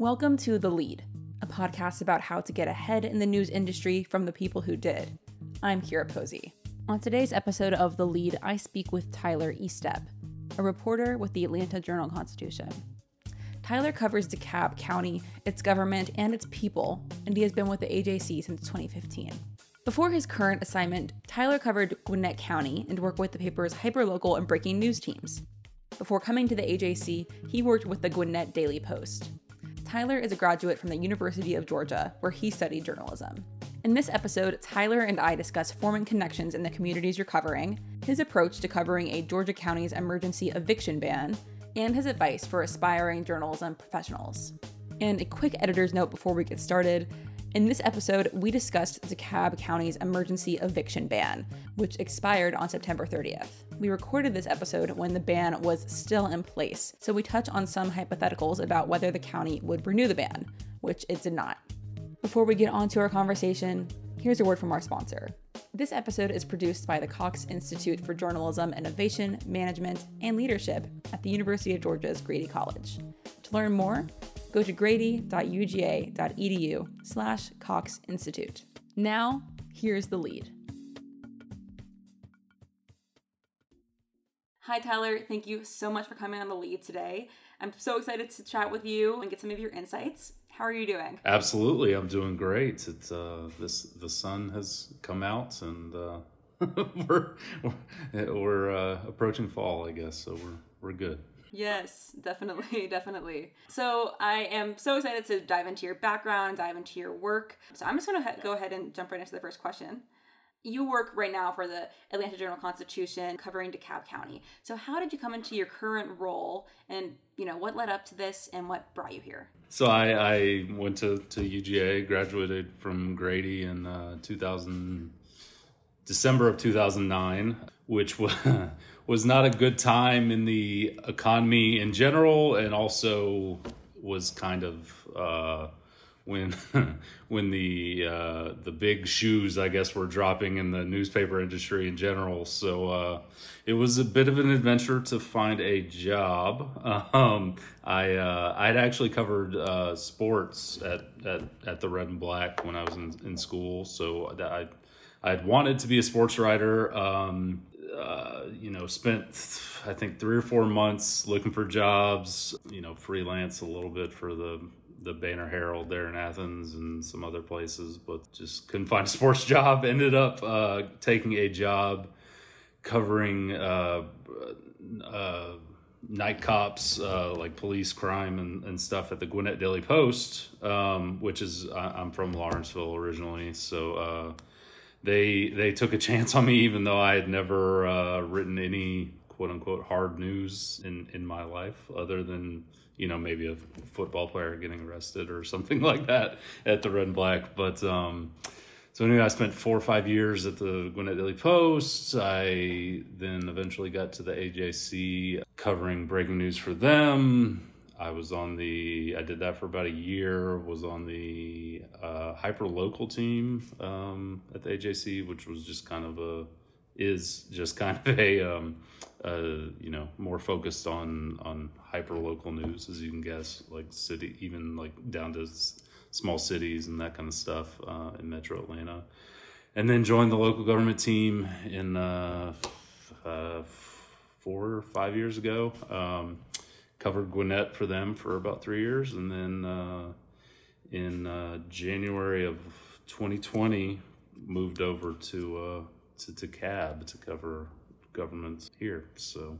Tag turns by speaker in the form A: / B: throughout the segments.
A: Welcome to The Lead, a podcast about how to get ahead in the news industry from the people who did. I'm Kira Posey. On today's episode of The Lead, I speak with Tyler Estep, a reporter with the Atlanta Journal Constitution. Tyler covers DeKalb County, its government, and its people, and he has been with the AJC since 2015. Before his current assignment, Tyler covered Gwinnett County and worked with the paper's hyperlocal and breaking news teams. Before coming to the AJC, he worked with the Gwinnett Daily Post. Tyler is a graduate from the University of Georgia, where he studied journalism. In this episode, Tyler and I discuss forming connections in the communities you're covering, his approach to covering a Georgia county's emergency eviction ban, and his advice for aspiring journalism professionals. And a quick editor's note before we get started. In this episode, we discussed DeKalb County's emergency eviction ban, which expired on September 30th. We recorded this episode when the ban was still in place, so we touch on some hypotheticals about whether the county would renew the ban, which it did not. Before we get on to our conversation, here's a word from our sponsor. This episode is produced by the Cox Institute for Journalism, Innovation, Management, and Leadership at the University of Georgia's Grady College. To learn more, go to grady.uga.edu slash Cox Institute. Now, here's the lead. Hi, Tyler. Thank you so much for coming on the lead today. I'm so excited to chat with you and get some of your insights. How are you doing?
B: Absolutely, I'm doing great. It's uh, this the sun has come out and uh, we're we're uh, approaching fall, I guess. So we're we're good.
A: Yes, definitely, definitely. So I am so excited to dive into your background, dive into your work. So I'm just going to go ahead and jump right into the first question. You work right now for the Atlanta Journal Constitution covering DeKalb County. So how did you come into your current role and, you know, what led up to this and what brought you here?
B: So I, I went to, to UGA, graduated from Grady in uh, 2000, December of 2009, which was, was not a good time in the economy in general and also was kind of uh, when when the uh, the big shoes I guess were dropping in the newspaper industry in general. So uh, it was a bit of an adventure to find a job. Um, I uh, I'd actually covered uh, sports at, at at the Red and Black when I was in, in school. So I I'd wanted to be a sports writer. Um, uh, you know, spent I think three or four months looking for jobs. You know, freelance a little bit for the the Banner Herald there in Athens and some other places, but just couldn't find a sports job. Ended up uh, taking a job covering uh, uh, night cops, uh, like police crime and, and stuff at the Gwinnett Daily Post, um, which is I'm from Lawrenceville originally, so uh, they they took a chance on me, even though I had never uh, written any quote unquote hard news in in my life, other than you know maybe a football player getting arrested or something like that at the Red and Black. But um, so anyway, I spent four or five years at the Gwinnett Daily Post. I then eventually got to the AJC covering breaking news for them. I was on the, I did that for about a year, was on the uh, hyper local team um, at the AJC, which was just kind of a, is just kind of a, um, uh, you know, more focused on, on hyper local news, as you can guess, like city, even like down to s- small cities and that kind of stuff uh, in metro Atlanta. And then joined the local government team in uh, uh, four or five years ago. Um, covered Gwinnett for them for about three years, and then uh, in uh, January of 2020 moved over to uh, to DeKalb to cover government here. So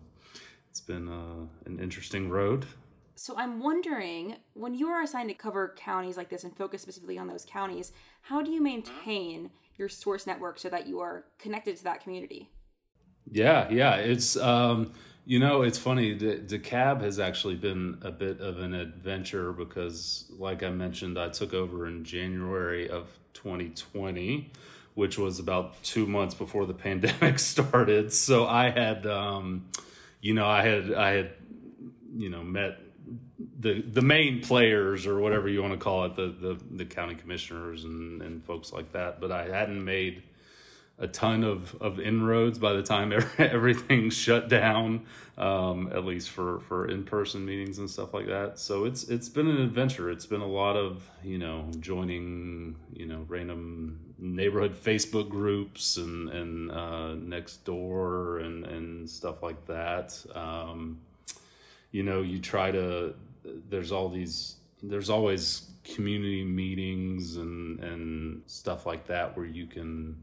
B: it's been uh, an interesting road.
A: So I'm wondering, when you are assigned to cover counties like this and focus specifically on those counties, how do you maintain your source network so that you are connected to that community?
B: Yeah, yeah, it's um, you know it's funny. DeKalb has actually been a bit of an adventure because, like I mentioned, I took over in January of 2020, which was about two months before the pandemic started. So I had, um, you know, I had I had, you know, met the the main players or whatever you want to call it, the the, the county commissioners and, and folks like that. But I hadn't made a ton of, of inroads by the time everything shut down, um, at least for, for in person meetings and stuff like that. So it's it's been an adventure. It's been a lot of you know joining you know random neighborhood Facebook groups and and uh, Nextdoor and and stuff like that. Um, you know, you try to. There's all these. There's always community meetings and and stuff like that where you can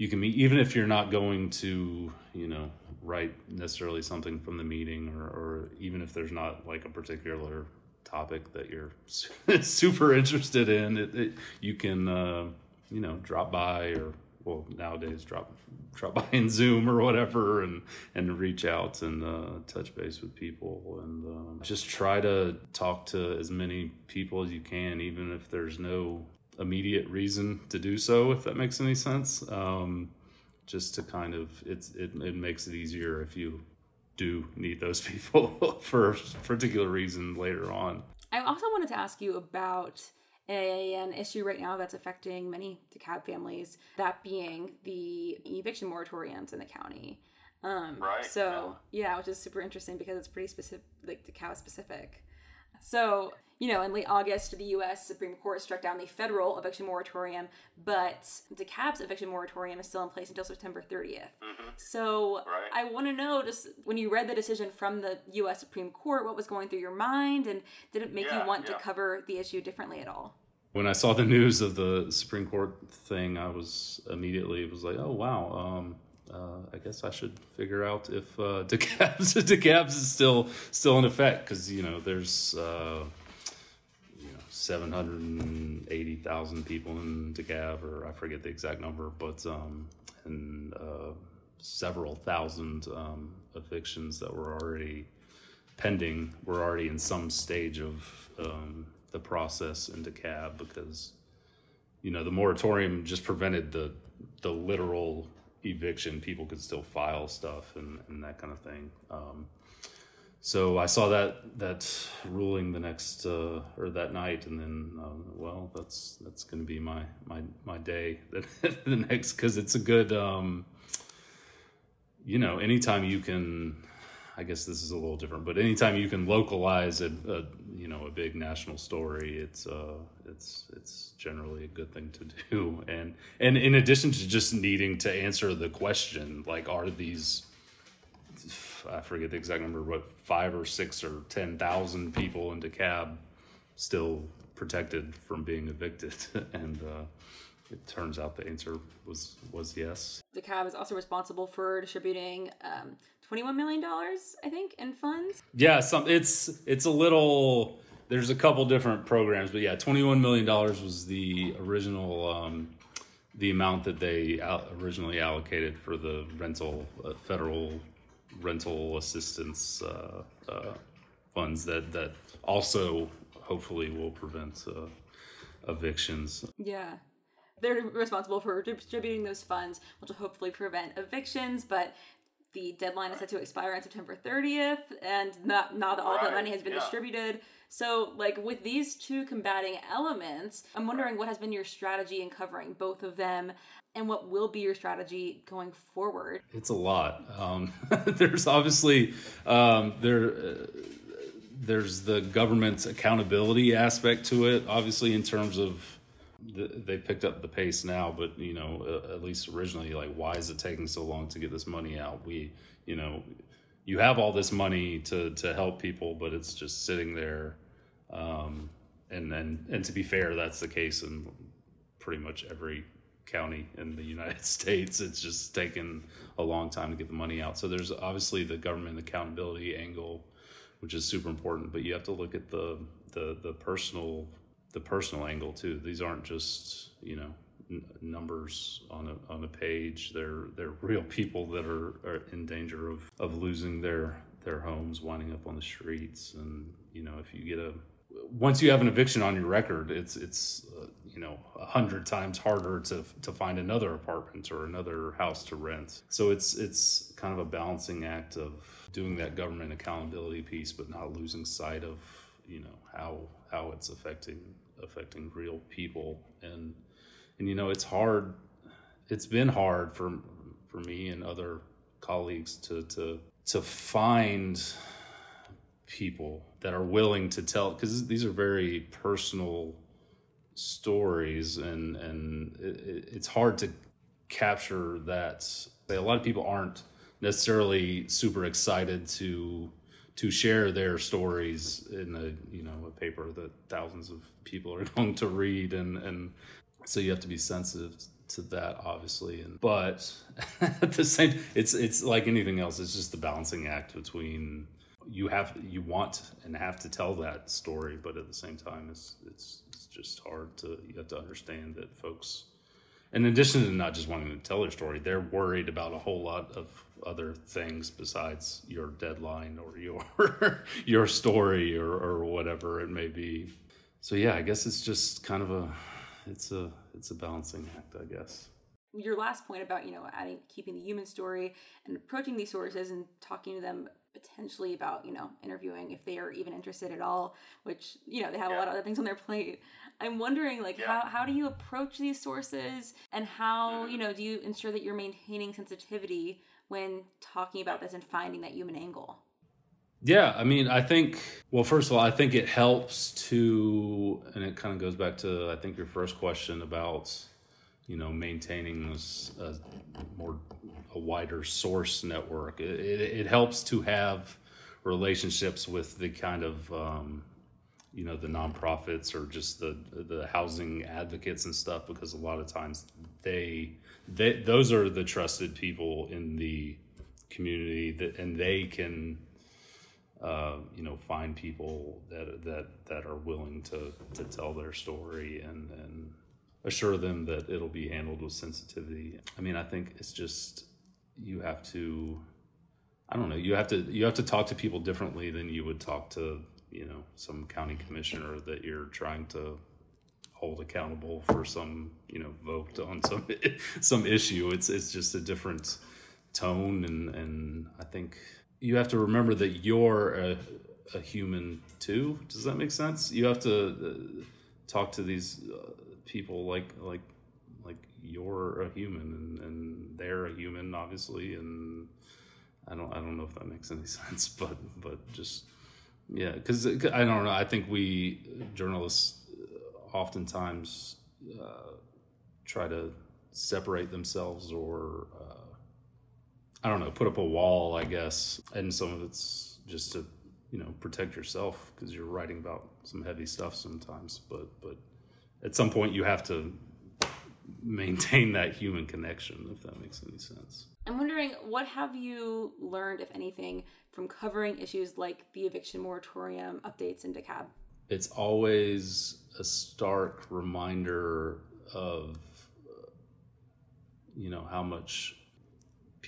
B: you can meet even if you're not going to you know write necessarily something from the meeting or, or even if there's not like a particular topic that you're super interested in it, it you can uh, you know drop by or well nowadays drop drop by in zoom or whatever and and reach out and uh, touch base with people and uh, just try to talk to as many people as you can even if there's no immediate reason to do so, if that makes any sense. Um, just to kind of it's it, it makes it easier if you do need those people for a particular reason later on.
A: I also wanted to ask you about a, an issue right now that's affecting many DeKalb families, that being the eviction moratoriums in the county. Um, right. So yeah. yeah, which is super interesting because it's pretty specific, like DeKalb specific. So you know, in late August, the U.S. Supreme Court struck down the federal eviction moratorium, but DeKalb's eviction moratorium is still in place until September 30th. Mm-hmm. So right. I want to know, just when you read the decision from the U.S. Supreme Court, what was going through your mind, and did it make yeah, you want yeah. to cover the issue differently at all?
B: When I saw the news of the Supreme Court thing, I was immediately was like, "Oh wow, um, uh, I guess I should figure out if uh, DeKalb's, DeKalb's is still still in effect because you know there's uh, 780,000 people in DeKalb, or I forget the exact number, but um, and uh, several thousand um, evictions that were already pending were already in some stage of um, the process in DeKalb because you know the moratorium just prevented the the literal eviction. People could still file stuff and, and that kind of thing. Um, so I saw that that ruling the next uh, or that night, and then uh, well, that's that's going to be my my my day the next because it's a good. Um, you know, anytime you can, I guess this is a little different, but anytime you can localize a, a you know a big national story, it's uh it's it's generally a good thing to do. And and in addition to just needing to answer the question, like are these I forget the exact number, but five or six or ten thousand people in DeKalb still protected from being evicted, and uh, it turns out the answer was was yes.
A: DeKalb is also responsible for distributing um, twenty one million dollars, I think, in funds.
B: Yeah, some it's it's a little. There's a couple different programs, but yeah, twenty one million dollars was the original. Um, the amount that they originally allocated for the rental uh, federal rental assistance uh, uh, funds that that also hopefully will prevent uh, evictions.
A: Yeah. They're responsible for distributing those funds, which will hopefully prevent evictions, but the deadline is set to expire on September 30th, and not not all right. that money has been yeah. distributed. So, like with these two combating elements, I'm wondering what has been your strategy in covering both of them and what will be your strategy going forward?
B: It's a lot. Um, there's obviously um, there. Uh, there's the government's accountability aspect to it, obviously, in terms of the, they picked up the pace now, but you know, uh, at least originally, like, why is it taking so long to get this money out? We, you know, you have all this money to to help people, but it's just sitting there. Um, and and and to be fair, that's the case in pretty much every county in the United States. It's just taken a long time to get the money out. So there's obviously the government accountability angle, which is super important, but you have to look at the the the personal the personal angle too. These aren't just you know n- numbers on a on a page. They're they're real people that are, are in danger of of losing their their homes, winding up on the streets, and you know if you get a once you have an eviction on your record, it's it's uh, you know a hundred times harder to to find another apartment or another house to rent. So it's it's kind of a balancing act of doing that government accountability piece, but not losing sight of you know how how it's affecting affecting real people and and you know it's hard it's been hard for for me and other colleagues to to to find people that are willing to tell because these are very personal stories and and it, it's hard to capture that. A lot of people aren't necessarily super excited to to share their stories in a you know a paper that thousands of people are going to read and and so you have to be sensitive to that obviously and but at the same it's it's like anything else it's just the balancing act between you have you want and have to tell that story but at the same time it's it's it's just hard to you have to understand that folks in addition to not just wanting to tell their story they're worried about a whole lot of other things besides your deadline or your your story or or whatever it may be. So yeah i guess it's just kind of a it's a it's a balancing act i guess
A: your last point about you know adding keeping the human story and approaching these sources and talking to them potentially about you know interviewing if they are even interested at all which you know they have yeah. a lot of other things on their plate i'm wondering like yeah. how, how do you approach these sources and how mm-hmm. you know do you ensure that you're maintaining sensitivity when talking about this and finding that human angle
B: yeah i mean i think well first of all i think it helps to and it kind of goes back to i think your first question about you know maintaining this more a wider source network. It, it, it, helps to have relationships with the kind of um, you know the nonprofits or just the the housing advocates and stuff because a lot of times they they those are the trusted people in the community that and they can uh, you know find people that that that are willing to to tell their story and and assure them that it'll be handled with sensitivity. I mean, I think it's just you have to I don't know, you have to you have to talk to people differently than you would talk to, you know, some county commissioner that you're trying to hold accountable for some, you know, vote on some some issue. It's it's just a different tone and and I think you have to remember that you're a, a human too. Does that make sense? You have to uh, talk to these uh, people like like like you're a human and, and they're a human obviously and I don't I don't know if that makes any sense but but just yeah because I don't know I think we journalists oftentimes uh, try to separate themselves or uh, I don't know put up a wall I guess and some of it's just to you know protect yourself because you're writing about some heavy stuff sometimes but but at some point you have to maintain that human connection if that makes any sense.
A: I'm wondering what have you learned if anything from covering issues like the eviction moratorium updates in DeKalb
B: it's always a stark reminder of uh, you know how much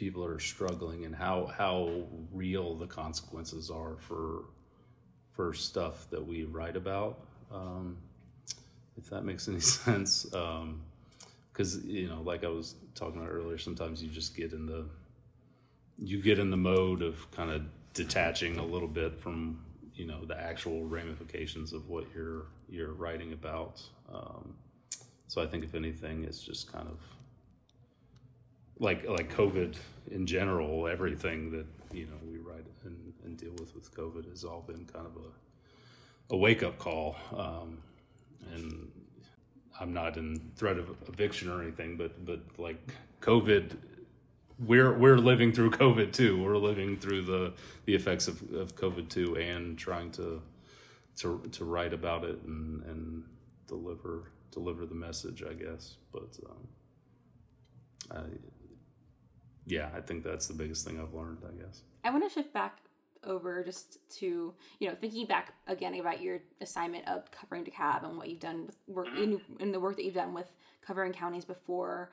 B: people are struggling and how how real the consequences are for for stuff that we write about um, if that makes any sense. Because um, you know, like I was talking about earlier, sometimes you just get in the you get in the mode of kind of detaching a little bit from you know the actual ramifications of what you're you're writing about. Um, so I think if anything, it's just kind of like like COVID in general. Everything that you know we write and, and deal with with COVID has all been kind of a a wake up call. Um, and I'm not in threat of eviction or anything, but but like COVID, we're we're living through COVID too. We're living through the the effects of, of COVID too, and trying to to to write about it and and deliver deliver the message, I guess. But um, I, yeah, I think that's the biggest thing I've learned. I guess
A: I want to shift back over just to you know thinking back again about your assignment of covering DeKalb and what you've done with work mm-hmm. in, in the work that you've done with covering counties before.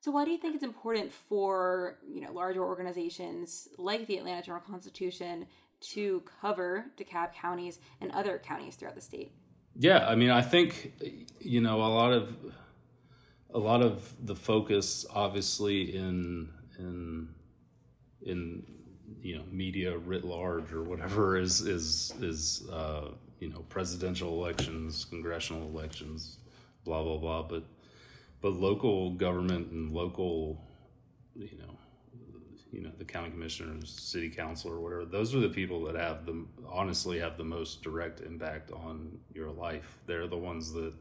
A: So why do you think it's important for you know larger organizations like the Atlanta Journal Constitution to cover DeKalb counties and other counties throughout the state?
B: Yeah, I mean, I think you know a lot of a lot of the focus, obviously in in in you know media writ large or whatever is is is uh, you know presidential elections, congressional elections, blah blah blah. But but local government and local, you know, you know the county commissioners, city council, or whatever. Those are the people that have the honestly have the most direct impact on your life. They're the ones that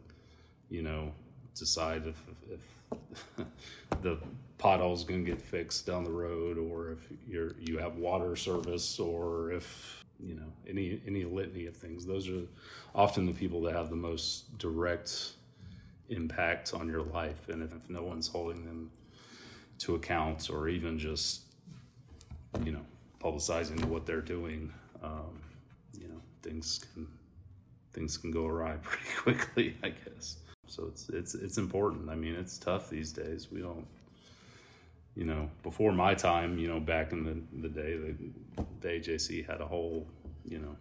B: you know decide if if, the pothole's going to get fixed down the road, or if you're you have water service, or if you know any any litany of things. Those are often the people that have the most direct impact on your life, and if, if no one's holding them to account, or even just you know, publicizing what they're doing, um, you know, things can things can go awry pretty quickly, I guess. So it's it's it's important. I mean, it's tough these days. We don't, you know, before my time, you know, back in the the day, the, the AJC had a whole, you know,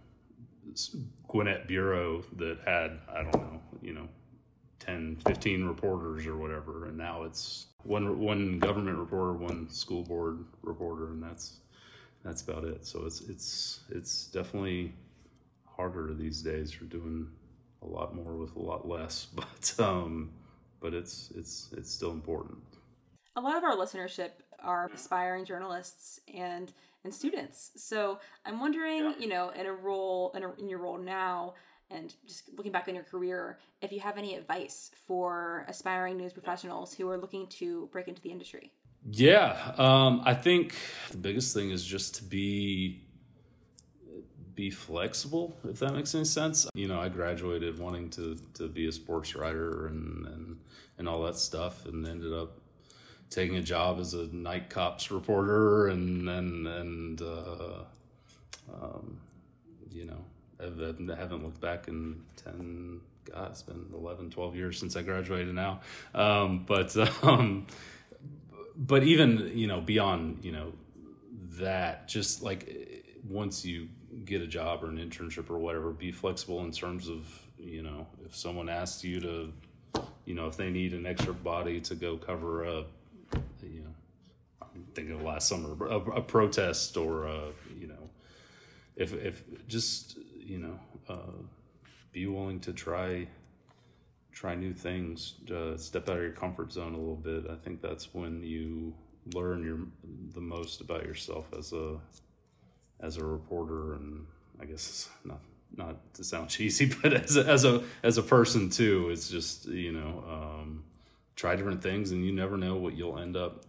B: Gwinnett bureau that had I don't know, you know, 10, 15 reporters or whatever, and now it's one one government reporter, one school board reporter, and that's that's about it. So it's it's it's definitely harder these days. We're doing a lot more with a lot less, but um, but it's it's it's still important.
A: A lot of our listenership are aspiring journalists and and students. So I'm wondering, yeah. you know, in a role in, a, in your role now, and just looking back on your career, if you have any advice for aspiring news professionals who are looking to break into the industry.
B: Yeah, um, I think the biggest thing is just to be be flexible, if that makes any sense. You know, I graduated wanting to to be a sports writer and and and all that stuff, and ended up taking a job as a night cops reporter, and and and uh, um, you know, I haven't looked back in ten. God, it's been 11, 12 years since I graduated now. Um, but um, but even you know beyond you know that just like once you get a job or an internship or whatever be flexible in terms of you know if someone asks you to you know if they need an extra body to go cover a you know i'm thinking of last summer a, a protest or a, you know if if just you know uh, be willing to try try new things, uh, step out of your comfort zone a little bit. I think that's when you learn your the most about yourself as a as a reporter, and I guess not not to sound cheesy, but as a, as a as a person too. It's just you know um, try different things, and you never know what you'll end up.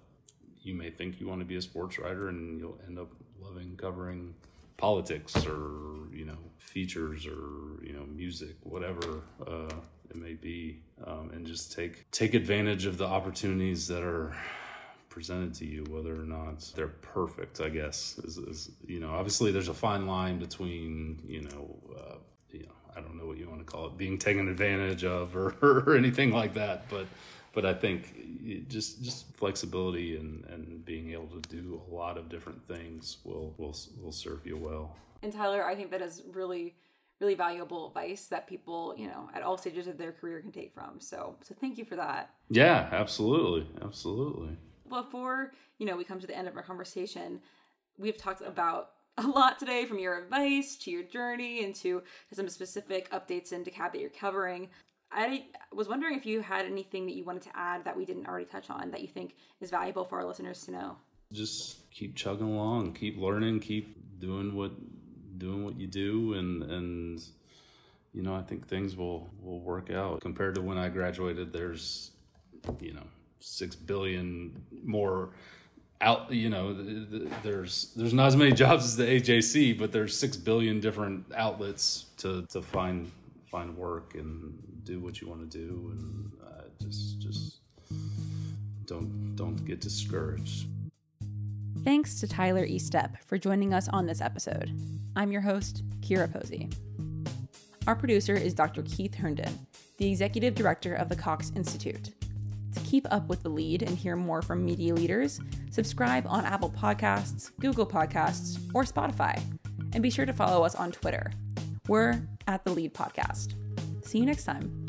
B: You may think you want to be a sports writer, and you'll end up loving covering politics or you know features or you know music, whatever. Uh, it may be, um, and just take take advantage of the opportunities that are presented to you, whether or not they're perfect. I guess is, is you know obviously there's a fine line between you know uh, you know I don't know what you want to call it being taken advantage of or, or anything like that, but but I think just just flexibility and, and being able to do a lot of different things will will will serve you well.
A: And Tyler, I think that is really really valuable advice that people, you know, at all stages of their career can take from. So, so thank you for that.
B: Yeah, absolutely. Absolutely.
A: Before, you know, we come to the end of our conversation, we've talked about a lot today from your advice to your journey and to some specific updates in DeKalb that you're covering. I was wondering if you had anything that you wanted to add that we didn't already touch on that you think is valuable for our listeners to know.
B: Just keep chugging along, keep learning, keep doing what doing what you do and and you know, I think things will will work out. Compared to when I graduated, there's you know, 6 billion more out you know there's there's not as many jobs as the AJC but there's 6 billion different outlets to to find find work and do what you want to do and uh, just just don't don't get discouraged
A: Thanks to Tyler Estep for joining us on this episode. I'm your host, Kira Posey. Our producer is Dr. Keith Herndon, the executive director of the Cox Institute. To keep up with the lead and hear more from media leaders, subscribe on Apple Podcasts, Google Podcasts, or Spotify. And be sure to follow us on Twitter. We're at the Lead Podcast. See you next time.